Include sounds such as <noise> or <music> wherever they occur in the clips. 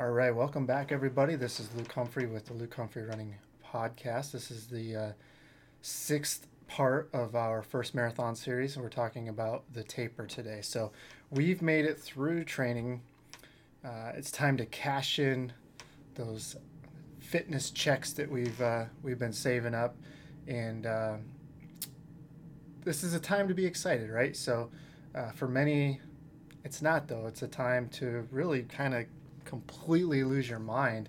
All right, welcome back, everybody. This is Luke Humphrey with the Luke Humphrey Running Podcast. This is the uh, sixth part of our first marathon series, and we're talking about the taper today. So we've made it through training. Uh, it's time to cash in those fitness checks that we've uh, we've been saving up, and uh, this is a time to be excited, right? So uh, for many, it's not though. It's a time to really kind of completely lose your mind.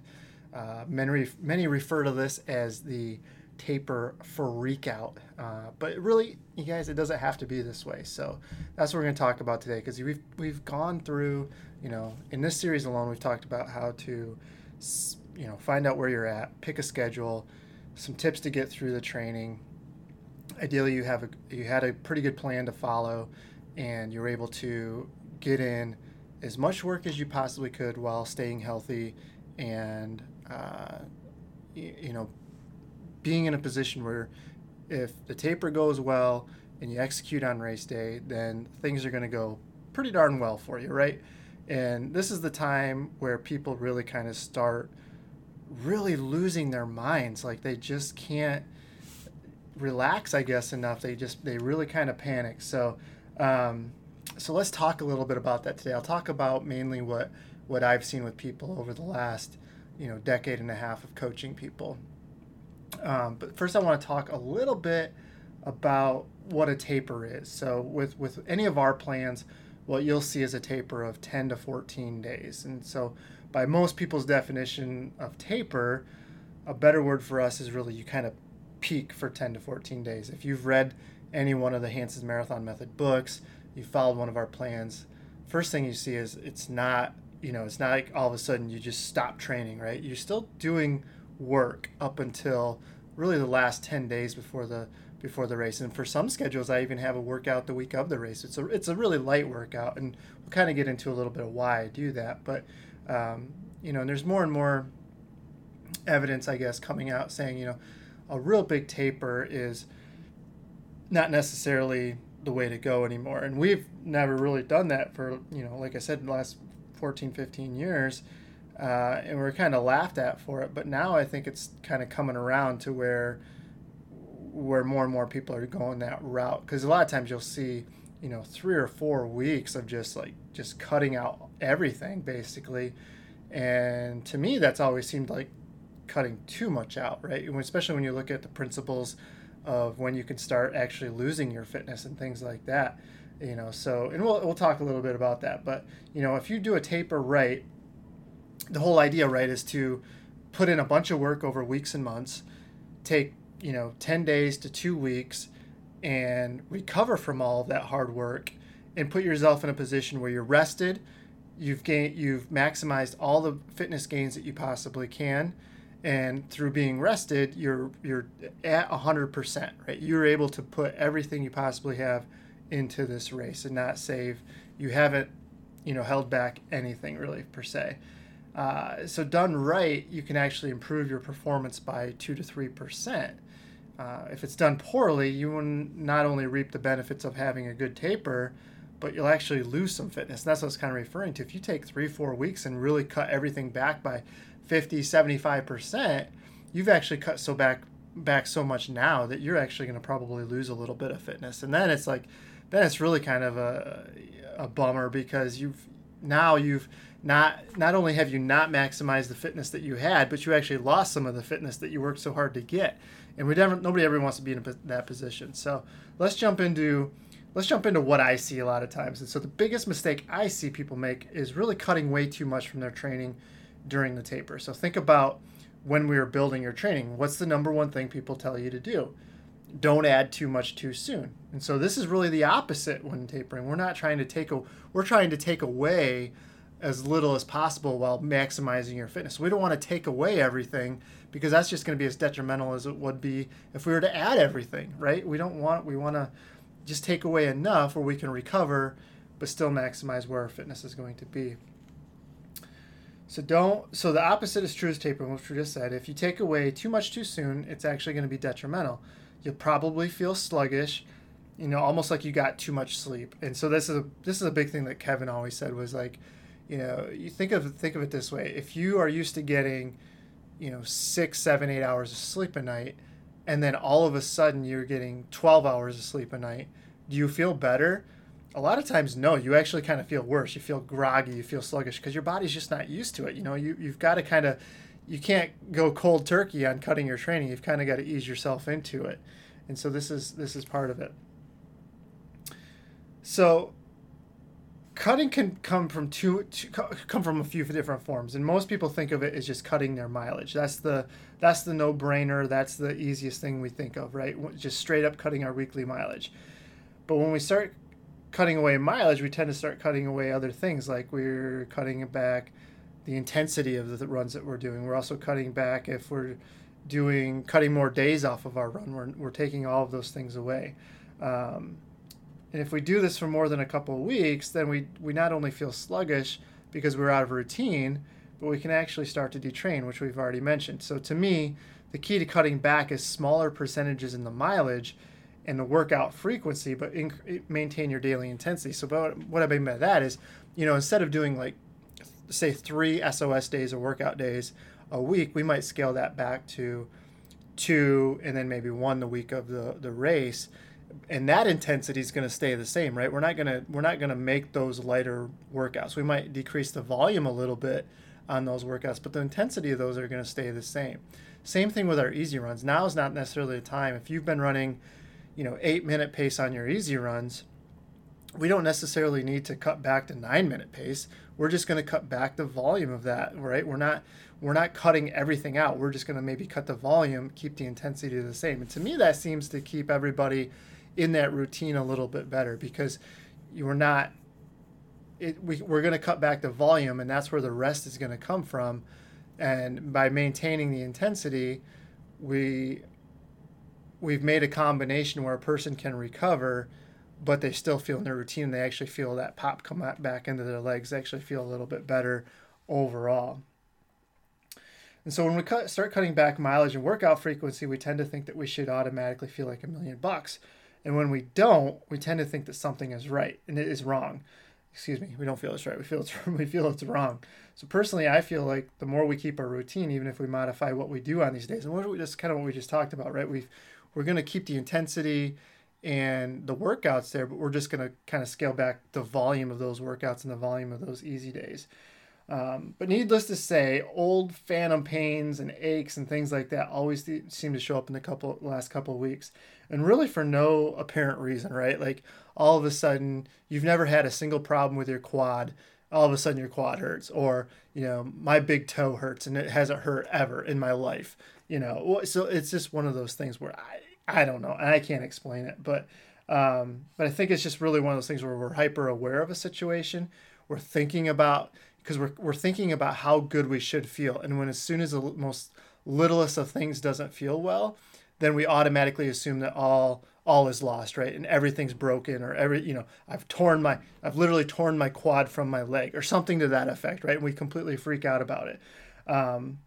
Uh, many many refer to this as the taper freak out, uh, but really, you guys, it doesn't have to be this way. So that's what we're going to talk about today because we've we've gone through, you know, in this series alone, we've talked about how to, you know, find out where you're at, pick a schedule, some tips to get through the training. Ideally, you have a you had a pretty good plan to follow, and you're able to get in as much work as you possibly could while staying healthy and uh, you, you know being in a position where if the taper goes well and you execute on race day then things are going to go pretty darn well for you right? And this is the time where people really kind of start really losing their minds like they just can't relax i guess enough. They just they really kind of panic. So um, so let's talk a little bit about that today. I'll talk about mainly what what I've seen with people over the last you know decade and a half of coaching people. Um, but first, I want to talk a little bit about what a taper is. So with with any of our plans, what you'll see is a taper of 10 to 14 days. And so by most people's definition of taper, a better word for us is really you kind of peak for 10 to 14 days. If you've read any one of the Hanson's Marathon Method books, you followed one of our plans, first thing you see is it's not, you know, it's not like all of a sudden you just stop training, right? You're still doing work up until really the last 10 days before the before the race. And for some schedules, I even have a workout the week of the race. It's a it's a really light workout, and we'll kind of get into a little bit of why I do that. But um, you know, and there's more and more evidence, I guess, coming out saying you know a real big taper is not necessarily the way to go anymore. And we've never really done that for, you know, like I said, the last 14, 15 years. Uh, and we're kind of laughed at for it. But now I think it's kind of coming around to where where more and more people are going that route. Because a lot of times you'll see, you know, three or four weeks of just like just cutting out everything basically. And to me, that's always seemed like cutting too much out, right? Especially when you look at the principles of when you can start actually losing your fitness and things like that you know so and we'll, we'll talk a little bit about that but you know if you do a taper right the whole idea right is to put in a bunch of work over weeks and months take you know 10 days to two weeks and recover from all that hard work and put yourself in a position where you're rested you've gained you've maximized all the fitness gains that you possibly can and through being rested you're you're at 100% right you're able to put everything you possibly have into this race and not save you haven't you know held back anything really per se uh, so done right you can actually improve your performance by 2 to 3% uh, if it's done poorly you will not only reap the benefits of having a good taper but you'll actually lose some fitness. And that's what I was kind of referring to. If you take three, four weeks and really cut everything back by 50, 75%, you've actually cut so back back so much now that you're actually going to probably lose a little bit of fitness. And then it's like then it's really kind of a a bummer because you've now you've not not only have you not maximized the fitness that you had, but you actually lost some of the fitness that you worked so hard to get. And we never nobody ever wants to be in a, that position. So let's jump into let's jump into what I see a lot of times. And so the biggest mistake I see people make is really cutting way too much from their training during the taper. So think about when we were building your training. What's the number one thing people tell you to do? Don't add too much too soon. And so this is really the opposite when tapering. We're not trying to take a we're trying to take away as little as possible while maximizing your fitness. We don't want to take away everything because that's just going to be as detrimental as it would be if we were to add everything, right? We don't want we want to just take away enough where we can recover but still maximize where our fitness is going to be. So don't. So the opposite is true as tapering, which we just said. If you take away too much too soon, it's actually going to be detrimental. You'll probably feel sluggish, you know, almost like you got too much sleep. And so this is a this is a big thing that Kevin always said was like, you know, you think of think of it this way: if you are used to getting, you know, six, seven, eight hours of sleep a night, and then all of a sudden you're getting 12 hours of sleep a night, do you feel better? A lot of times, no. You actually kind of feel worse. You feel groggy. You feel sluggish because your body's just not used to it. You know, you you've got to kind of, you can't go cold turkey on cutting your training. You've kind of got to ease yourself into it, and so this is this is part of it. So cutting can come from two, two, come from a few different forms and most people think of it as just cutting their mileage that's the that's the no-brainer that's the easiest thing we think of right just straight up cutting our weekly mileage but when we start cutting away mileage we tend to start cutting away other things like we're cutting back the intensity of the runs that we're doing. We're also cutting back if we're doing cutting more days off of our run. We're, we're taking all of those things away. Um, and if we do this for more than a couple of weeks, then we, we not only feel sluggish because we're out of routine, but we can actually start to detrain, which we've already mentioned. So to me, the key to cutting back is smaller percentages in the mileage and the workout frequency, but inc- maintain your daily intensity. So what I mean by that is, you know, instead of doing like, say, three SOS days or workout days a week, we might scale that back to two and then maybe one the week of the, the race. And that intensity is going to stay the same right? We're not going to we're not going to make those lighter workouts. We might decrease the volume a little bit on those workouts but the intensity of those are going to stay the same. Same thing with our easy runs. Now is not necessarily the time. If you've been running you know eight minute pace on your easy runs we don't necessarily need to cut back to nine minute pace. We're just going to cut back the volume of that right? We're not we're not cutting everything out. We're just going to maybe cut the volume keep the intensity the same. And to me that seems to keep everybody in that routine a little bit better because you're not it, we, we're going to cut back the volume and that's where the rest is going to come from. And by maintaining the intensity we we've made a combination where a person can recover but they still feel in their routine they actually feel that pop come back into their legs they actually feel a little bit better overall and so when we cut, start cutting back mileage and workout frequency we tend to think that we should automatically feel like a million bucks and when we don't, we tend to think that something is right and it is wrong. Excuse me, we don't feel it's right. We feel it's <laughs> we feel it's wrong. So personally, I feel like the more we keep our routine, even if we modify what we do on these days, and what we just kind of what we just talked about, right? We we're going to keep the intensity and the workouts there, but we're just going to kind of scale back the volume of those workouts and the volume of those easy days. Um, but needless to say, old phantom pains and aches and things like that always th- seem to show up in the couple last couple of weeks, and really for no apparent reason, right? Like all of a sudden, you've never had a single problem with your quad. All of a sudden, your quad hurts, or you know, my big toe hurts, and it hasn't hurt ever in my life. You know, so it's just one of those things where I I don't know, and I can't explain it, but um, but I think it's just really one of those things where we're hyper aware of a situation. We're thinking about because we're, we're thinking about how good we should feel. And when as soon as the most littlest of things doesn't feel well, then we automatically assume that all all is lost, right? And everything's broken or every, you know, I've torn my, I've literally torn my quad from my leg or something to that effect, right? And we completely freak out about it. Um,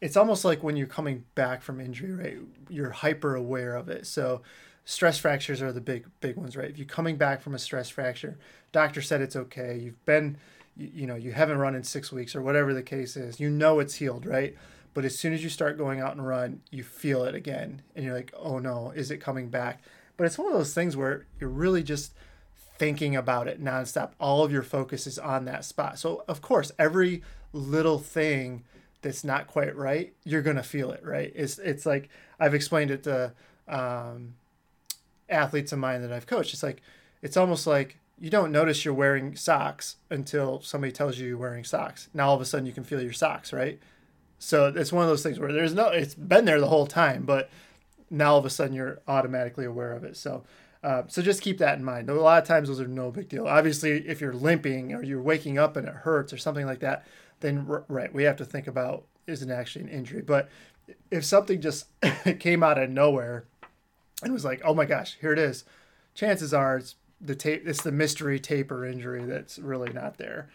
it's almost like when you're coming back from injury, right? You're hyper aware of it. So stress fractures are the big, big ones, right? If you're coming back from a stress fracture, doctor said it's okay. You've been, you, you know, you haven't run in six weeks or whatever the case is. You know it's healed, right? But as soon as you start going out and run, you feel it again, and you're like, oh no, is it coming back? But it's one of those things where you're really just thinking about it nonstop. All of your focus is on that spot. So of course, every little thing that's not quite right, you're gonna feel it, right? It's it's like I've explained it to um, athletes of mine that I've coached. It's like it's almost like you don't notice you're wearing socks until somebody tells you you're wearing socks. Now all of a sudden you can feel your socks, right? So it's one of those things where there's no, it's been there the whole time, but now all of a sudden you're automatically aware of it. So, uh, so just keep that in mind. A lot of times those are no big deal. Obviously, if you're limping or you're waking up and it hurts or something like that, then right, we have to think about is it actually an injury. But if something just <laughs> came out of nowhere and was like, oh my gosh, here it is, chances are it's the tape it's the mystery taper injury that's really not there.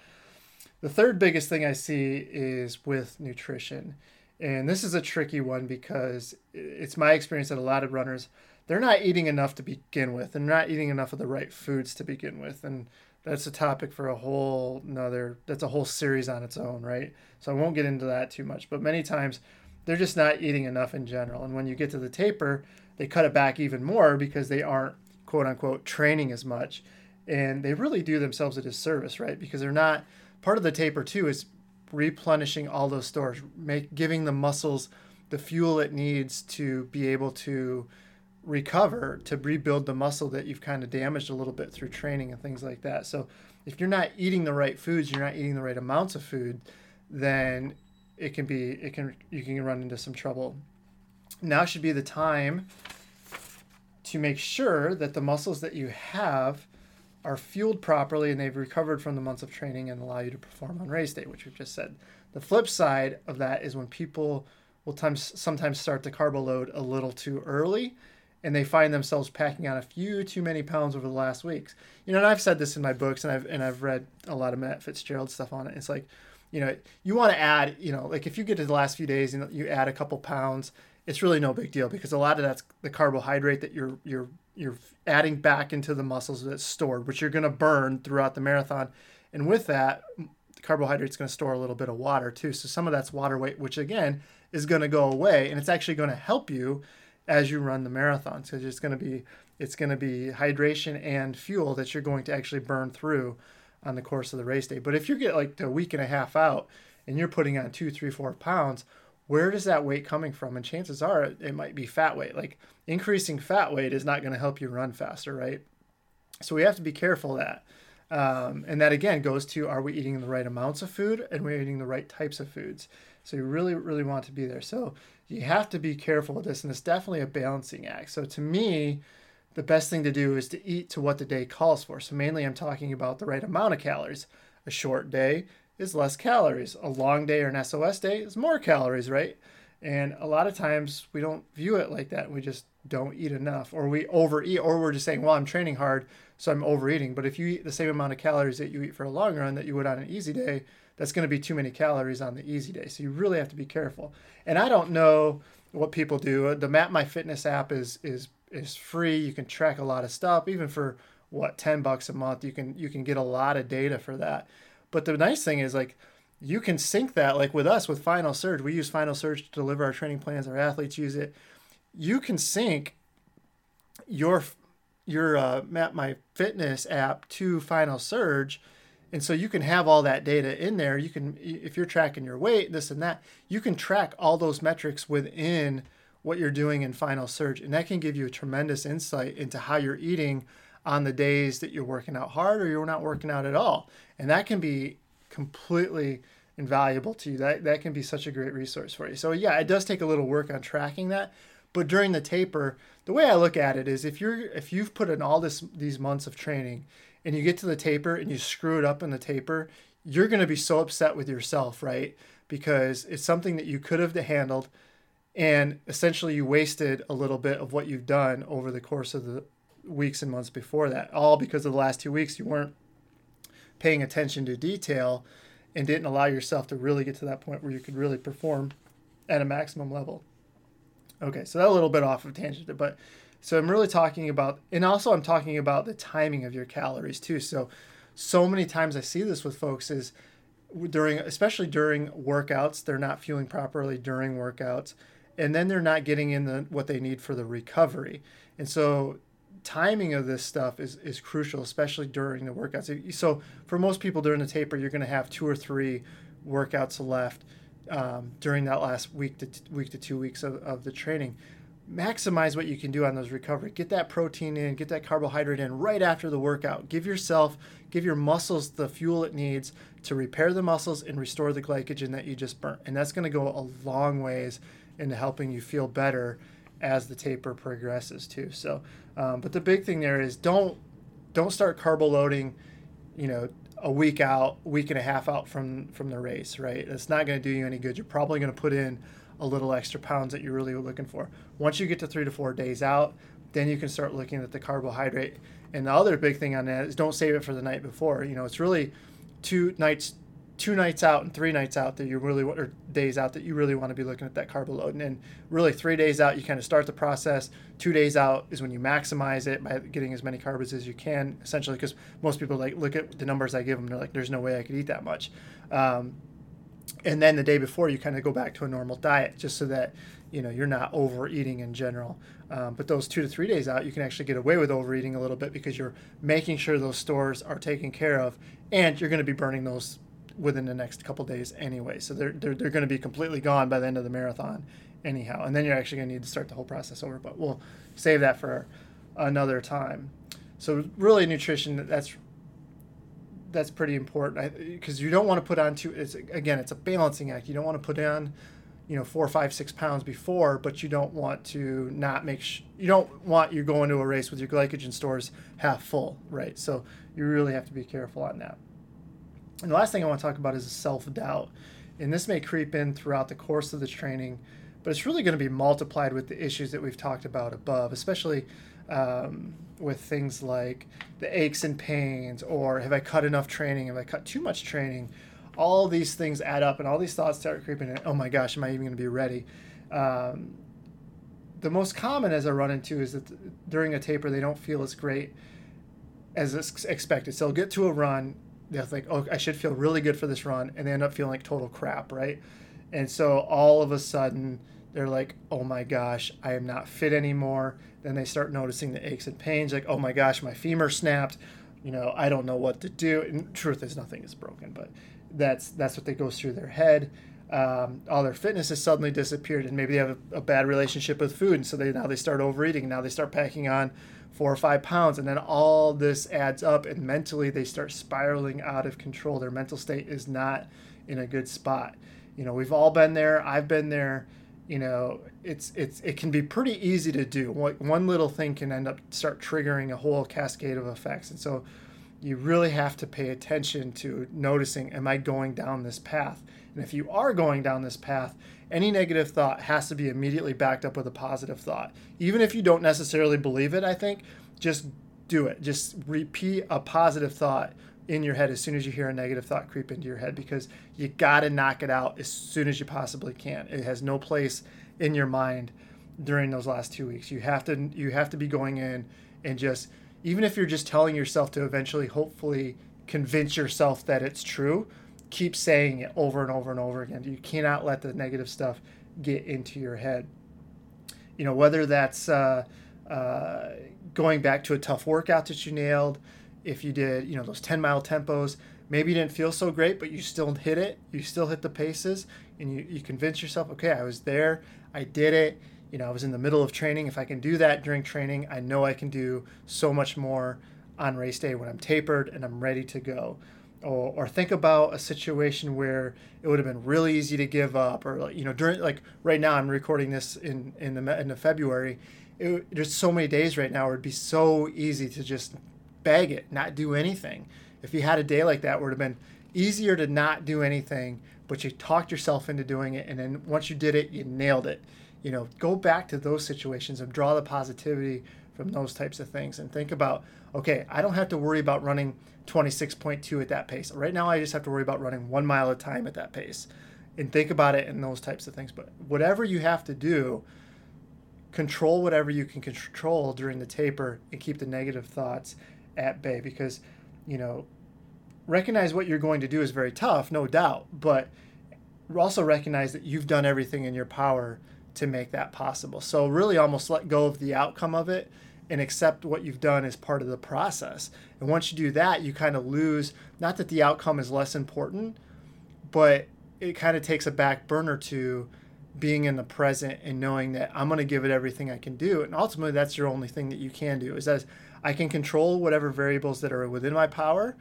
The third biggest thing I see is with nutrition. And this is a tricky one because it's my experience that a lot of runners they're not eating enough to begin with. They're not eating enough of the right foods to begin with. And that's a topic for a whole another that's a whole series on its own right? So i won't get into that too much but many times they're just not eating enough in general. And when you get to the taper they cut it back even more because they aren't quote unquote training as much. And they really do themselves a disservice right? Because they're not part of the taper too is replenishing all those stores make giving the muscles the fuel it needs to be able to recover to rebuild the muscle that you've kind of damaged a little bit through training and things like that. So if you're not eating the right foods, you're not eating the right amounts of food, then it can be it can you can run into some trouble. Now should be the time to make sure that the muscles that you have are fueled properly and they've recovered from the months of training and allow you to perform on race day, which we've just said. The flip side of that is when people will times sometimes start the carbo load a little too early and they find themselves packing on a few too many pounds over the last weeks. You know, and I've said this in my books, and I've and I've read a lot of Matt Fitzgerald stuff on it. It's like, you know, you want to add, you know, like if you get to the last few days and you add a couple pounds, it's really no big deal because a lot of that's the carbohydrate that you're you're you're adding back into the muscles that's stored, which you're going to burn throughout the marathon, and with that, carbohydrate's going to store a little bit of water too. So some of that's water weight, which again is going to go away, and it's actually going to help you as you run the marathon because it's going to be it's going to be hydration and fuel that you're going to actually burn through on the course of the race day. But if you get like a week and a half out and you're putting on two, three, four pounds, where does that weight coming from? And chances are it might be fat weight. Like increasing fat weight is not going to help you run faster, right? So we have to be careful that. Um, and that again goes to are we eating the right amounts of food and we're eating the right types of foods. So you really, really want to be there. So you have to be careful with this, and it's definitely a balancing act. So to me, the best thing to do is to eat to what the day calls for. So mainly I'm talking about the right amount of calories. A short day is less calories. A long day or an SOS day is more calories, right? And a lot of times we don't view it like that. We just don't eat enough or we overeat or we're just saying, well, I'm training hard, so I'm overeating. But if you eat the same amount of calories that you eat for a long run that you would on an easy day, that's going to be too many calories on the easy day. So you really have to be careful. And I don't know what people do. The Map My Fitness app is is is free. You can track a lot of stuff, even for what ten bucks a month. You can you can get a lot of data for that. But the nice thing is like you can sync that like with us with Final Surge. We use Final Surge to deliver our training plans. Our athletes use it. You can sync your your uh, Map My Fitness app to Final Surge and so you can have all that data in there. You can, if you're tracking your weight, this and that, you can track all those metrics within what you're doing in Final Surge. And that can give you a tremendous insight into how you're eating on the days that you're working out hard or you're not working out at all. And that can be completely invaluable to you. That, that can be such a great resource for you. So, yeah, it does take a little work on tracking that. But during the taper, the way I look at it is if you're if you've put in all this these months of training and you get to the taper and you screw it up in the taper, you're going to be so upset with yourself, right? Because it's something that you could have handled and essentially you wasted a little bit of what you've done over the course of the weeks and months before that. All because of the last two weeks you weren't paying attention to detail and didn't allow yourself to really get to that point where you could really perform at a maximum level. Okay, so that a little bit off of tangent, but so I'm really talking about, and also I'm talking about the timing of your calories too. So, so many times I see this with folks is during, especially during workouts, they're not fueling properly during workouts, and then they're not getting in the what they need for the recovery. And so, timing of this stuff is is crucial, especially during the workouts. So, for most people during the taper, you're going to have two or three workouts left um, during that last week to t- week to two weeks of, of the training maximize what you can do on those recovery. Get that protein in, get that carbohydrate in right after the workout. Give yourself, give your muscles the fuel it needs to repair the muscles and restore the glycogen that you just burnt. And that's going to go a long ways into helping you feel better as the taper progresses too. So, um, but the big thing there is don't don't start carbo loading, you know, a week out, week and a half out from from the race, right? It's not going to do you any good. You're probably going to put in a little extra pounds that you're really looking for. Once you get to three to four days out, then you can start looking at the carbohydrate. And the other big thing on that is don't save it for the night before. You know, it's really two nights, two nights out and three nights out that you really or days out that you really want to be looking at that carb load. And, and really three days out, you kind of start the process. Two days out is when you maximize it by getting as many carbs as you can, essentially, because most people like look at the numbers I give them. They're like, there's no way I could eat that much. Um, and then the day before, you kind of go back to a normal diet, just so that you know you're not overeating in general. Um, but those two to three days out, you can actually get away with overeating a little bit because you're making sure those stores are taken care of, and you're going to be burning those within the next couple days anyway. So they're, they're, they're going to be completely gone by the end of the marathon anyhow. And then you're actually going to need to start the whole process over, but we'll save that for another time. So really nutrition, that's that's pretty important because you don't want to put on too, it's, again, it's a balancing act. You don't want to put on, you know, four, five, six pounds before, but you don't want to not make, sh- you don't want you going to a race with your glycogen stores half full, right? So you really have to be careful on that. And the last thing I want to talk about is self doubt. And this may creep in throughout the course of the training, but it's really going to be multiplied with the issues that we've talked about above, especially um, with things like the aches and pains, or have I cut enough training? Have I cut too much training? All these things add up, and all these thoughts start creeping in. Oh my gosh, am I even going to be ready? Um, the most common as I run into is that during a taper, they don't feel as great as expected. So they'll get to a run they're like, oh, I should feel really good for this run, and they end up feeling like total crap, right? And so all of a sudden, they're like, oh my gosh, I am not fit anymore. Then they start noticing the aches and pains, like, oh my gosh, my femur snapped. You know, I don't know what to do. And truth is, nothing is broken, but that's that's what they goes through their head. Um, all their fitness has suddenly disappeared, and maybe they have a, a bad relationship with food, and so they now they start overeating. And now they start packing on four or five pounds and then all this adds up and mentally they start spiraling out of control their mental state is not in a good spot you know we've all been there i've been there you know it's it's it can be pretty easy to do one little thing can end up start triggering a whole cascade of effects and so you really have to pay attention to noticing am i going down this path and if you are going down this path any negative thought has to be immediately backed up with a positive thought. Even if you don't necessarily believe it, I think, just do it. Just repeat a positive thought in your head as soon as you hear a negative thought creep into your head because you got to knock it out as soon as you possibly can. It has no place in your mind during those last 2 weeks. You have to you have to be going in and just even if you're just telling yourself to eventually hopefully convince yourself that it's true, keep saying it over and over and over again. You cannot let the negative stuff get into your head. You know, whether that's uh, uh, going back to a tough workout that you nailed, if you did, you know, those 10 mile tempos, maybe you didn't feel so great, but you still hit it, you still hit the paces, and you, you convince yourself, okay, I was there, I did it, you know, I was in the middle of training. If I can do that during training, I know I can do so much more on race day when I'm tapered and I'm ready to go. Or, or think about a situation where it would have been really easy to give up or you know during like right now i'm recording this in in the in the february. It, there's so many days right now where it'd be so easy to just bag it not do anything if you had a day like that it would have been easier to not do anything but you talked yourself into doing it and then once you did it you nailed it you know go back to those situations and draw the positivity from those types of things and think about okay i don't have to worry about running 26.2 at that pace. Right now, I just have to worry about running one mile at a time at that pace and think about it in those types of things. But whatever you have to do, control whatever you can control during the taper and keep the negative thoughts at bay because, you know, recognize what you're going to do is very tough, no doubt, but also recognize that you've done everything in your power to make that possible. So, really almost let go of the outcome of it and accept what you've done as part of the process. And once you do that, you kind of lose, not that the outcome is less important, but it kind of takes a back burner to being in the present and knowing that I'm going to give it everything I can do. And ultimately, that's your only thing that you can do is that I can control whatever variables that are within my power,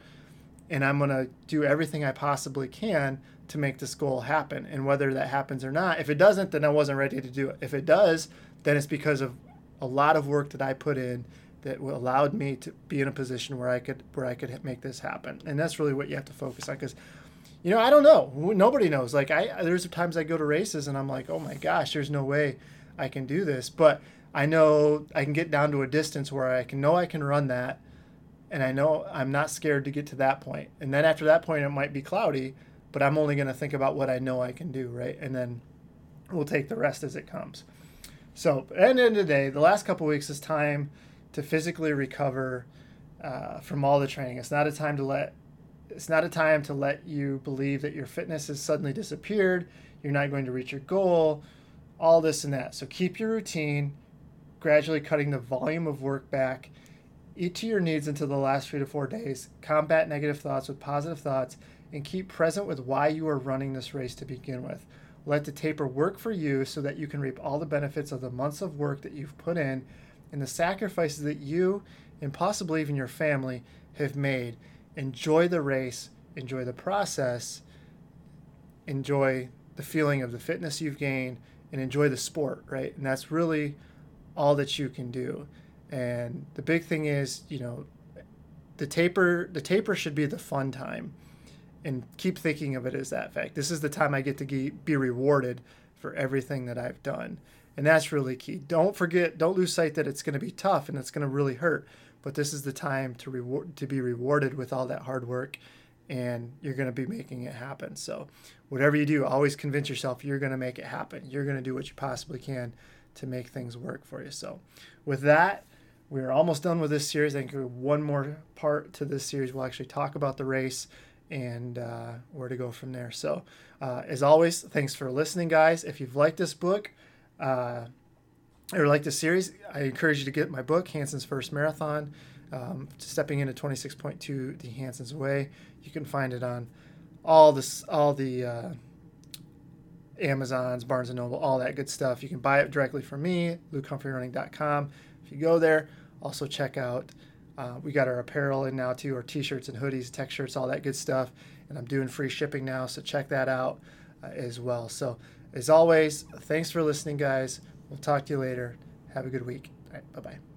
and I'm going to do everything I possibly can to make this goal happen. And whether that happens or not, if it doesn't, then I wasn't ready to do it. If it does, then it's because of a lot of work that I put in that allowed me to be in a position where I could where I could make this happen. And that's really what you have to focus on because you know, I don't know. Nobody knows. Like I there's times I go to races and I'm like, "Oh my gosh, there's no way I can do this." But I know I can get down to a distance where I can know I can run that, and I know I'm not scared to get to that point. And then after that point, it might be cloudy, but I'm only going to think about what I know I can do, right? And then we'll take the rest as it comes. So, at the end of the day, the last couple weeks is time to physically recover uh, from all the training. It's not a time to let it's not a time to let you believe that your fitness has suddenly disappeared. You're not going to reach your goal, all this and that. So keep your routine, gradually cutting the volume of work back. Eat to your needs until the last three to four days. Combat negative thoughts with positive thoughts and keep present with why you are running this race to begin with. Let the taper work for you so that you can reap all the benefits of the months of work that you've put in and the sacrifices that you and possibly even your family have made. Enjoy the race, enjoy the process, enjoy the feeling of the fitness you've gained, and enjoy the sport, right? And that's really all that you can do. And the big thing is, you know, the taper the taper should be the fun time and keep thinking of it as that fact. This is the time I get to be rewarded for everything that I've done. And that's really key. Don't forget, don't lose sight that it's going to be tough and it's going to really hurt. But this is the time to reward to be rewarded with all that hard work and you're going to be making it happen. So, whatever you do, always convince yourself you're going to make it happen. You're going to do what you possibly can to make things work for you. So, with that, we're almost done with this series. I think one more part to this series. We'll actually talk about the race and uh, where to go from there. So, uh, as always, thanks for listening, guys. If you've liked this book uh, or like this series, I encourage you to get my book, Hanson's First Marathon. Um, stepping into 26.2 the Hanson's Way. You can find it on all this, all the uh, Amazons, Barnes and Noble, all that good stuff. You can buy it directly from me, lukehumphreyrunning.com. If you go there, also check out uh, we got our apparel in now too, our t-shirts and hoodies, tech shirts, all that good stuff. And I'm doing free shipping now, so check that out uh, as well. So as always, thanks for listening, guys. We'll talk to you later. Have a good week. Bye bye.